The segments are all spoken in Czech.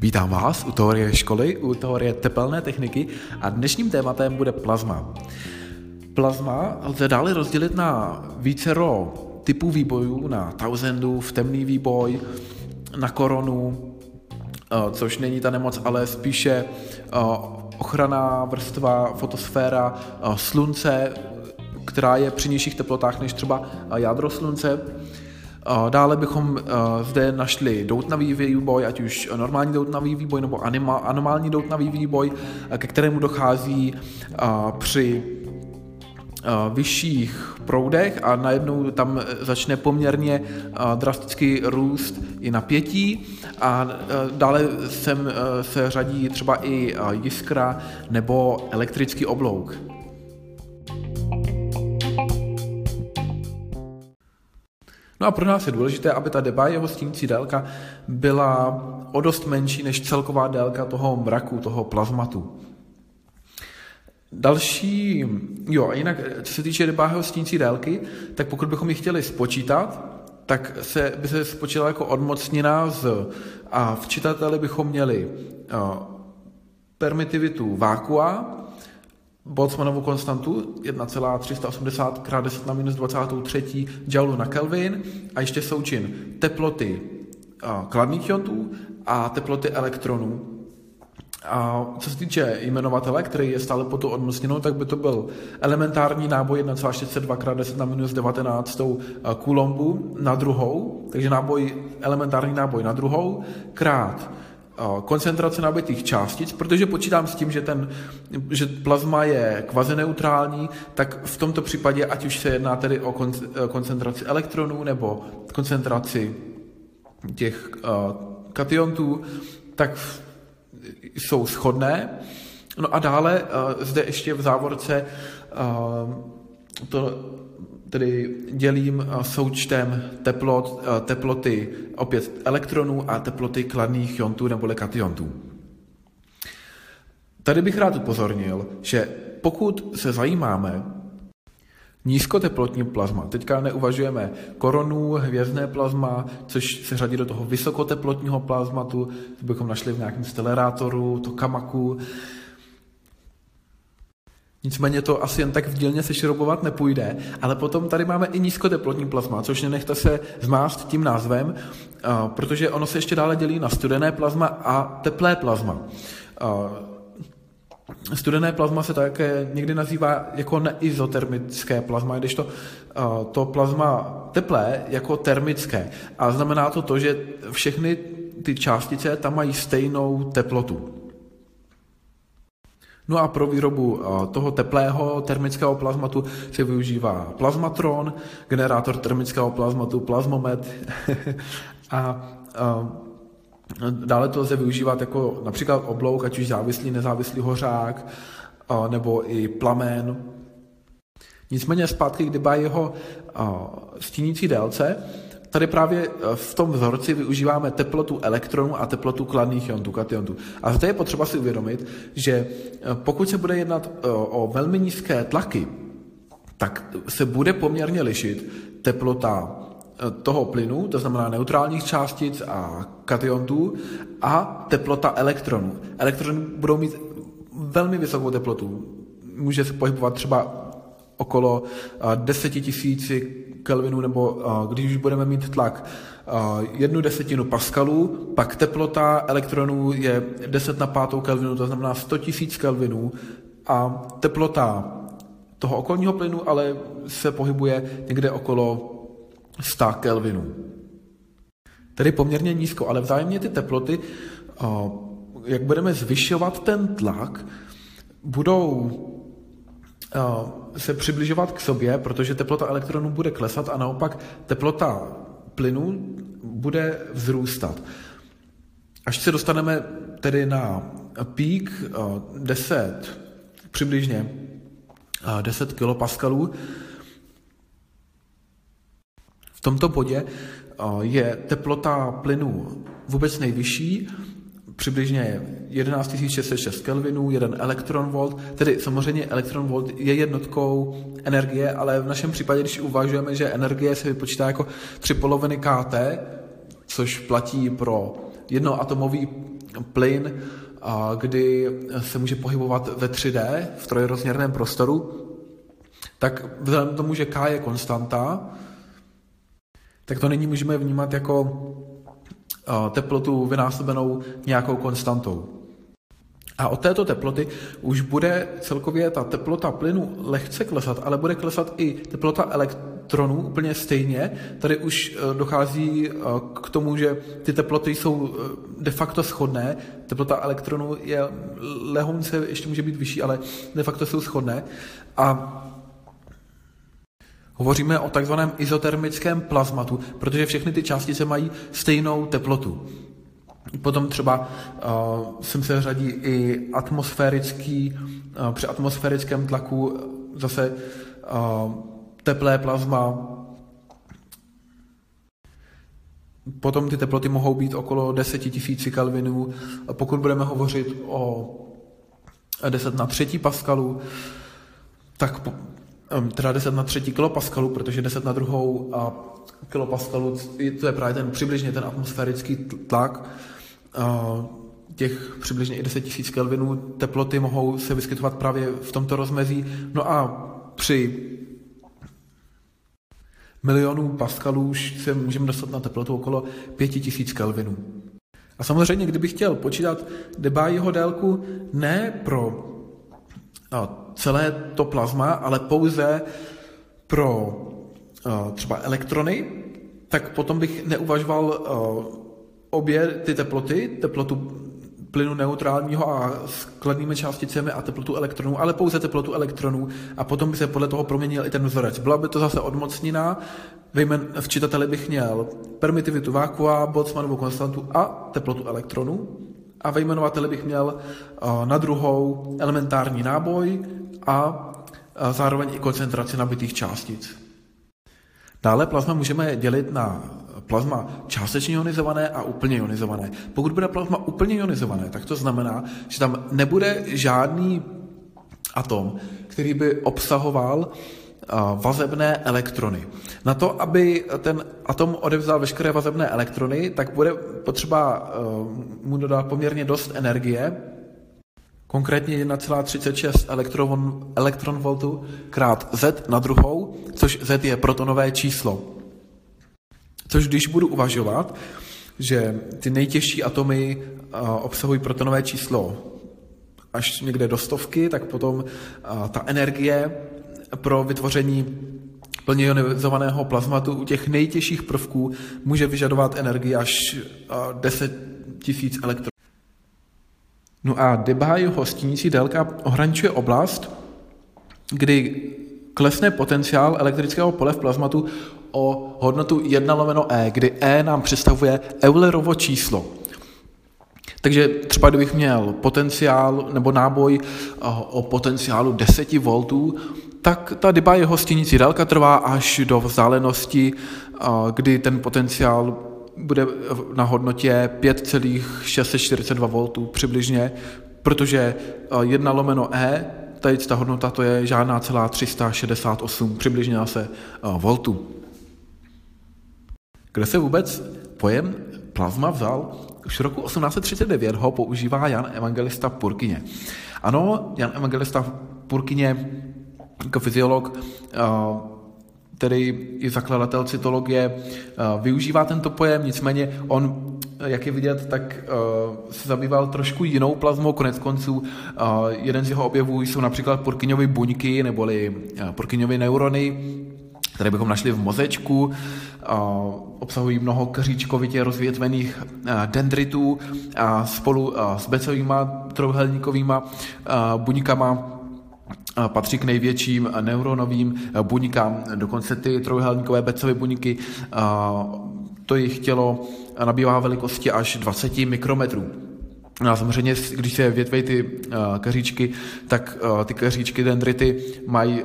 Vítám vás u teorie školy, u teorie tepelné techniky a dnešním tématem bude plazma. Plazma lze dále rozdělit na vícero typů výbojů, na v temný výboj, na koronu, eh, což není ta nemoc, ale spíše eh, ochranná vrstva, fotosféra, eh, slunce, která je při nižších teplotách než třeba jádro slunce. Dále bychom zde našli doutnavý výboj, ať už normální doutnavý výboj nebo anomální doutnavý výboj, ke kterému dochází při vyšších proudech a najednou tam začne poměrně drasticky růst i napětí a dále sem se řadí třeba i jiskra nebo elektrický oblouk. No a pro nás je důležité, aby ta deba jeho stínící délka byla o dost menší než celková délka toho mraku, toho plazmatu. Další, jo, a jinak, co se týče Debáheho stínící délky, tak pokud bychom ji chtěli spočítat, tak se, by se spočítala jako odmocnina z, a v čitateli bychom měli uh, permitivitu vákua, Boltzmannovu konstantu 1,380 x 10 na minus 23 joule na Kelvin a ještě součin teploty kladných ionů a teploty elektronů. A co se týče jmenovatele, který je stále pod tou odmocněnou, tak by to byl elementární náboj 1,42 x 10 na minus 19 kulombu na druhou, takže náboj, elementární náboj na druhou, krát koncentrace nabitých částic, protože počítám s tím, že, ten, že plazma je kvazineutrální, tak v tomto případě, ať už se jedná tedy o koncentraci elektronů nebo koncentraci těch uh, kationtů, tak jsou shodné. No a dále uh, zde ještě v závorce to tedy dělím eh, součtem teplot, eh, teploty opět elektronů a teploty kladných iontů nebo kationtů. Tady bych rád upozornil, že pokud se zajímáme nízkoteplotní plazma, teďka neuvažujeme koronu, hvězdné plazma, což se řadí do toho vysokoteplotního plazmatu, to bychom našli v nějakém stelerátoru, kamaku, Nicméně to asi jen tak v dílně sešrobovat nepůjde, ale potom tady máme i nízkoteplotní plazma, což nenechte se zmást tím názvem, protože ono se ještě dále dělí na studené plazma a teplé plazma. Studené plazma se také někdy nazývá jako neizotermické plazma, když to, to plazma teplé jako termické. A znamená to to, že všechny ty částice tam mají stejnou teplotu. No a pro výrobu eh, toho teplého termického plazmatu se využívá plazmatron, generátor termického plazmatu, plazmomet a eh, Dále to lze využívat jako například oblouk, ať už závislý, nezávislý hořák, eh, nebo i plamen. Nicméně zpátky k jeho stínící délce, Tady právě eh, v tom vzorci využíváme teplotu elektronů a teplotu kladných ionů, kationů. A zde je potřeba si uvědomit, že eh, pokud se bude jednat eh, o velmi nízké tlaky, tak se bude poměrně lišit teplota toho plynu, to znamená neutrálních částic a kationů, a teplota elektronů. Elektrony budou mít velmi vysokou teplotu. Může se pohybovat třeba okolo 10 tisíci Kelvinů, nebo když už budeme mít tlak jednu desetinu paskalů, pak teplota elektronů je 10 na pátou Kelvinu, to znamená 100 tisíc Kelvinů a teplota toho okolního plynu ale se pohybuje někde okolo 100 Kelvinů. Tedy poměrně nízko, ale vzájemně ty teploty, jak budeme zvyšovat ten tlak, budou se přibližovat k sobě, protože teplota elektronů bude klesat a naopak teplota plynu bude vzrůstat. Až se dostaneme tedy na pík 10, přibližně 10 kilopaskalů, v tomto bodě je teplota plynu vůbec nejvyšší, přibližně 11 606 kelvinů, jeden elektronvolt, tedy samozřejmě elektronvolt je jednotkou energie, ale v našem případě, když uvažujeme, že energie se vypočítá jako tři poloviny KT, což platí pro jednoatomový plyn, kdy se může pohybovat ve 3D, v trojrozměrném prostoru, tak vzhledem k tomu, že K je konstanta, tak to nyní můžeme vnímat jako teplotu vynásobenou nějakou konstantou. A od této teploty už bude celkově ta teplota plynu lehce klesat, ale bude klesat i teplota elektronů úplně stejně. Tady už e, dochází e, k tomu, že ty teploty jsou e, de facto shodné. Teplota elektronů je lehonce, ještě může být vyšší, ale de facto jsou shodné. A Hovoříme o takzvaném izotermickém plazmatu, protože všechny ty částice mají stejnou teplotu. Potom třeba uh, sem se řadí i atmosférický, uh, při atmosférickém tlaku zase uh, teplé plazma. Potom ty teploty mohou být okolo 10 000 kelvinů. Pokud budeme hovořit o 10 na 3 paskalu, tak teda 10 na 3 kilopaskalů, protože 10 na druhou a kilopaskalů, to je právě ten přibližně ten atmosférický tlak, těch přibližně i 10 000 kelvinů teploty mohou se vyskytovat právě v tomto rozmezí. No a při milionů paskalů se můžeme dostat na teplotu okolo 5000 kelvinů. A samozřejmě, kdybych chtěl počítat Debyeho délku ne pro celé to plazma, ale pouze pro třeba elektrony, tak potom bych neuvažoval obě ty teploty, teplotu plynu neutrálního a s kladnými částicemi a teplotu elektronů, ale pouze teplotu elektronů. A potom by se podle toho proměnil i ten vzorec. Byla by to zase odmocnina, v čitateli bych měl permitivitu vákua, Boltzmannovu konstantu a teplotu elektronů a ve jmenovateli bych měl na druhou elementární náboj a zároveň i koncentraci nabitých částic. Dále plazma můžeme dělit na plazma částečně ionizované a úplně ionizované. Pokud bude plazma úplně ionizované, tak to znamená, že tam nebude žádný atom, který by obsahoval vazebné elektrony. Na to, aby ten atom odevzal veškeré vazebné elektrony, tak bude potřeba mu dodat poměrně dost energie, konkrétně 1,36 elektron, elektronvoltů krát Z na druhou, což Z je protonové číslo. Což když budu uvažovat, že ty nejtěžší atomy obsahují protonové číslo až někde do stovky, tak potom ta energie pro vytvoření plně ionizovaného plazmatu u těch nejtěžších prvků může vyžadovat energii až 10 000 elektronů. No a Debyeho stínící délka ohraničuje oblast, kdy klesne potenciál elektrického pole v plazmatu o hodnotu 1 lomeno E, kdy E nám představuje Eulerovo číslo. Takže třeba kdybych měl potenciál nebo náboj o potenciálu 10 V, tak ta jeho stínící délka trvá až do vzdálenosti, kdy ten potenciál bude na hodnotě 5,642 V přibližně, protože 1 lomeno E, tady ta hodnota to je žádná celá 368 přibližně zase voltů. Kde se vůbec pojem plazma vzal? Už roku 1839 ho používá Jan Evangelista Purkyně. Ano, Jan Evangelista Purkyně jako fyziolog, který i zakladatel cytologie, využívá tento pojem, nicméně on, jak je vidět, tak se zabýval trošku jinou plazmou, konec konců. Jeden z jeho objevů jsou například Purkyňovy buňky, neboli Purkyňovy neurony, které bychom našli v mozečku. Obsahují mnoho kříčkovitě rozvětvených dendritů a spolu s becovýma trojuhelníkovýma buňkama patří k největším neuronovým buňkám. Dokonce ty trojuhelníkové becové buňky, to jejich tělo nabývá velikosti až 20 mikrometrů. No a samozřejmě, když se větvejí ty keříčky, tak ty keříčky, dendrity, mají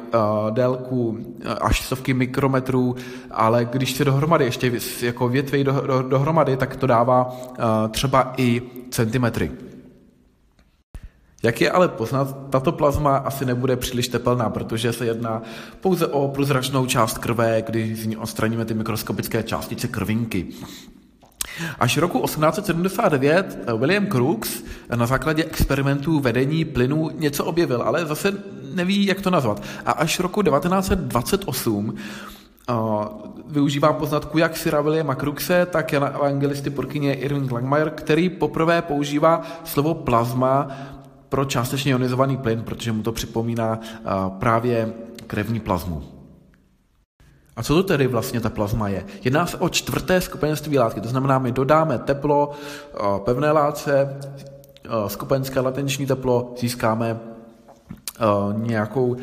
délku až stovky mikrometrů, ale když se dohromady ještě jako větvejí do, do, dohromady, tak to dává třeba i centimetry. Jak je ale poznat, tato plazma asi nebude příliš tepelná, protože se jedná pouze o průzračnou část krve, kdy z ní odstraníme ty mikroskopické částice krvinky. Až roku 1879 William Crookes na základě experimentů vedení plynu něco objevil, ale zase neví, jak to nazvat. A až roku 1928 uh, využívá poznatku jak Sira Williama Crookese, tak Evangelisty Porkyně Irving Langmayer, který poprvé používá slovo plazma pro částečně ionizovaný plyn, protože mu to připomíná právě krevní plazmu. A co to tedy vlastně ta plazma je? Jedná se o čtvrté skupenství látky, to znamená, my dodáme teplo pevné látce, skupenské latenční teplo, získáme nějakou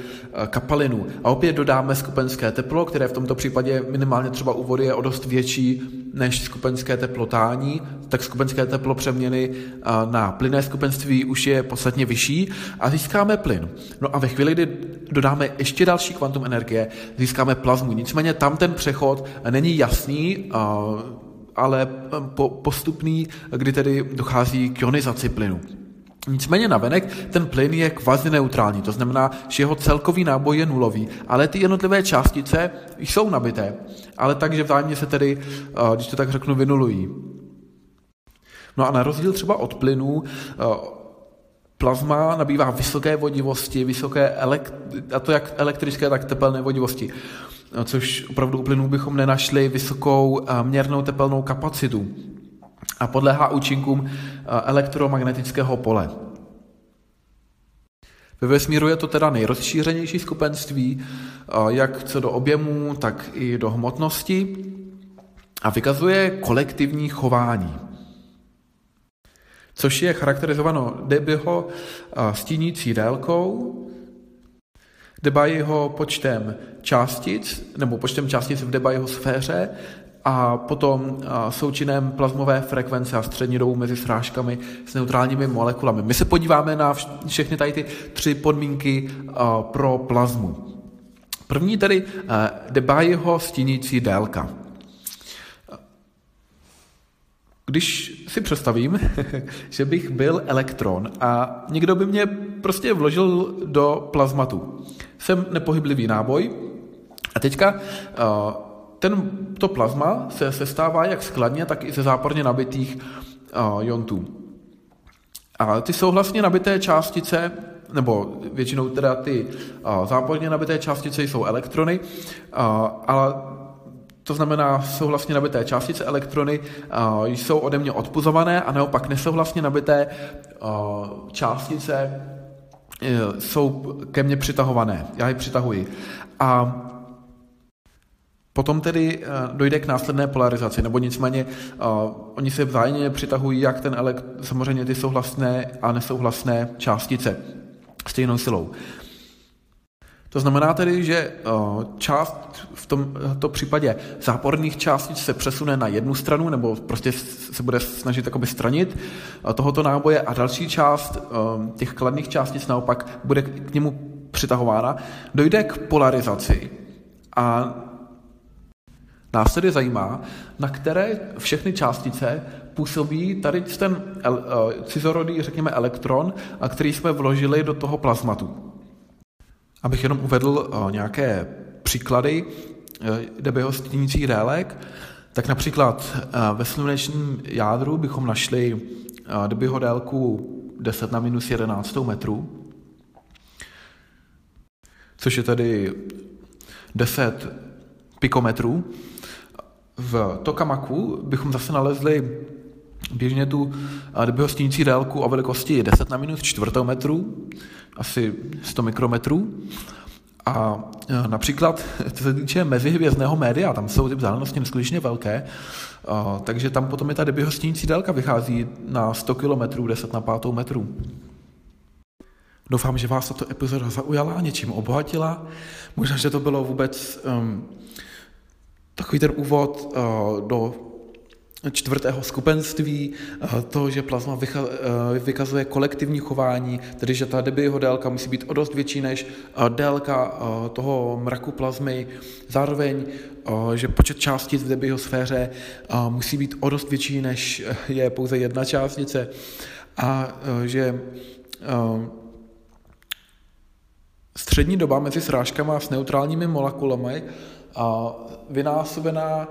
kapalinu. A opět dodáme skupenské teplo, které v tomto případě minimálně třeba u vody je o dost větší než skupenské teplotání, tak skupenské teplo přeměny na plynné skupenství už je podstatně vyšší a získáme plyn. No a ve chvíli, kdy dodáme ještě další kvantum energie, získáme plazmu. Nicméně tam ten přechod není jasný, ale postupný, kdy tedy dochází k ionizaci plynu. Nicméně navenek ten plyn je kvazi neutrální, to znamená, že jeho celkový náboj je nulový, ale ty jednotlivé částice jsou nabité, ale takže vzájemně se tedy, eh, když to tak řeknu, vynulují. No a na rozdíl třeba od plynů, eh, plazma nabývá vysoké vodivosti, vysoké elekt- a to jak elektrické, tak tepelné vodivosti, eh, což opravdu u plynů bychom nenašli vysokou měrnou tepelnou kapacitu a podléhá účinkům eh, elektromagnetického pole. Ve vesmíru je to teda nejrozšířenější skupenství, eh, jak co do objemu, tak i do hmotnosti a vykazuje kolektivní chování. Což je charakterizováno Debyho eh, stínící délkou, Debayho počtem částic, nebo počtem částic v Debayho sféře a potom součinem plazmové frekvence a střední dobu mezi srážkami s neutrálními molekulami. My se podíváme na všechny tady ty tři podmínky pro plazmu. První tedy Debyeho stínící délka. Když si představím, že bych byl elektron a někdo by mě prostě vložil do plazmatu. Jsem nepohyblivý náboj a teďka ten, to plazma se sestává jak skladně, tak i ze záporně nabitých uh, jontů. A ty souhlasně nabité částice, nebo většinou teda ty uh, záporně nabité částice jsou elektrony, uh, ale to znamená, souhlasně nabité částice elektrony uh, jsou ode mě odpuzované a naopak nesouhlasně nabité uh, částice uh, jsou ke mně přitahované. Já je přitahuji. A Potom tedy eh, dojde k následné polarizaci, nebo nicméně uh, oni se vzájemně přitahují, jak ten elekt, samozřejmě ty souhlasné a nesouhlasné částice stejnou silou. To znamená tedy, že uh, část v tomto případě záporných částic se přesune na jednu stranu, nebo prostě se bude snažit jakoby stranit tohoto náboje a další část uh, těch kladných částic naopak bude k němu přitahována. Dojde k polarizaci a Nás tedy zajímá, na které všechny částice působí tady ten eh, cizorodý, řekněme, elektron, který jsme vložili do toho plazmatu. Abych jenom uvedl eh, nějaké příklady eh, Debyho stínících délek, tak například ve slunečním jádru bychom našli Debyho délku 10 na minus 11 metrů, což je tedy 10 pikometrů. V Tokamaku bychom zase nalezli běžně tu stínící délku o velikosti 10 na minus čtvrtou metru, asi 100 mikrometrů. A e, například, co se týče mezihvězdného média, tam jsou ty vzdálenosti neskutečně velké, takže tam potom je ta stínící délka vychází na 100 km, 10 na 5 metru. Doufám, že vás tato epizoda zaujala, něčím obohatila. Možná, že to bylo vůbec um, takový ten úvod uh, do čtvrtého skupenství, to, že plazma vykazuje kolektivní chování, tedy že ta Debyho délka musí být o dost větší než délka toho mraku plazmy, zároveň, že počet částic v Debyho sféře musí být o dost větší než je pouze jedna částice. A že střední doba mezi srážkama s neutrálními molekulami vynásobená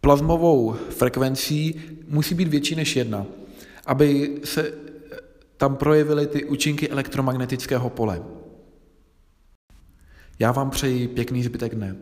plazmovou frekvencí musí být větší než jedna, aby se tam projevily ty účinky elektromagnetického pole. Já vám přeji pěkný zbytek dne.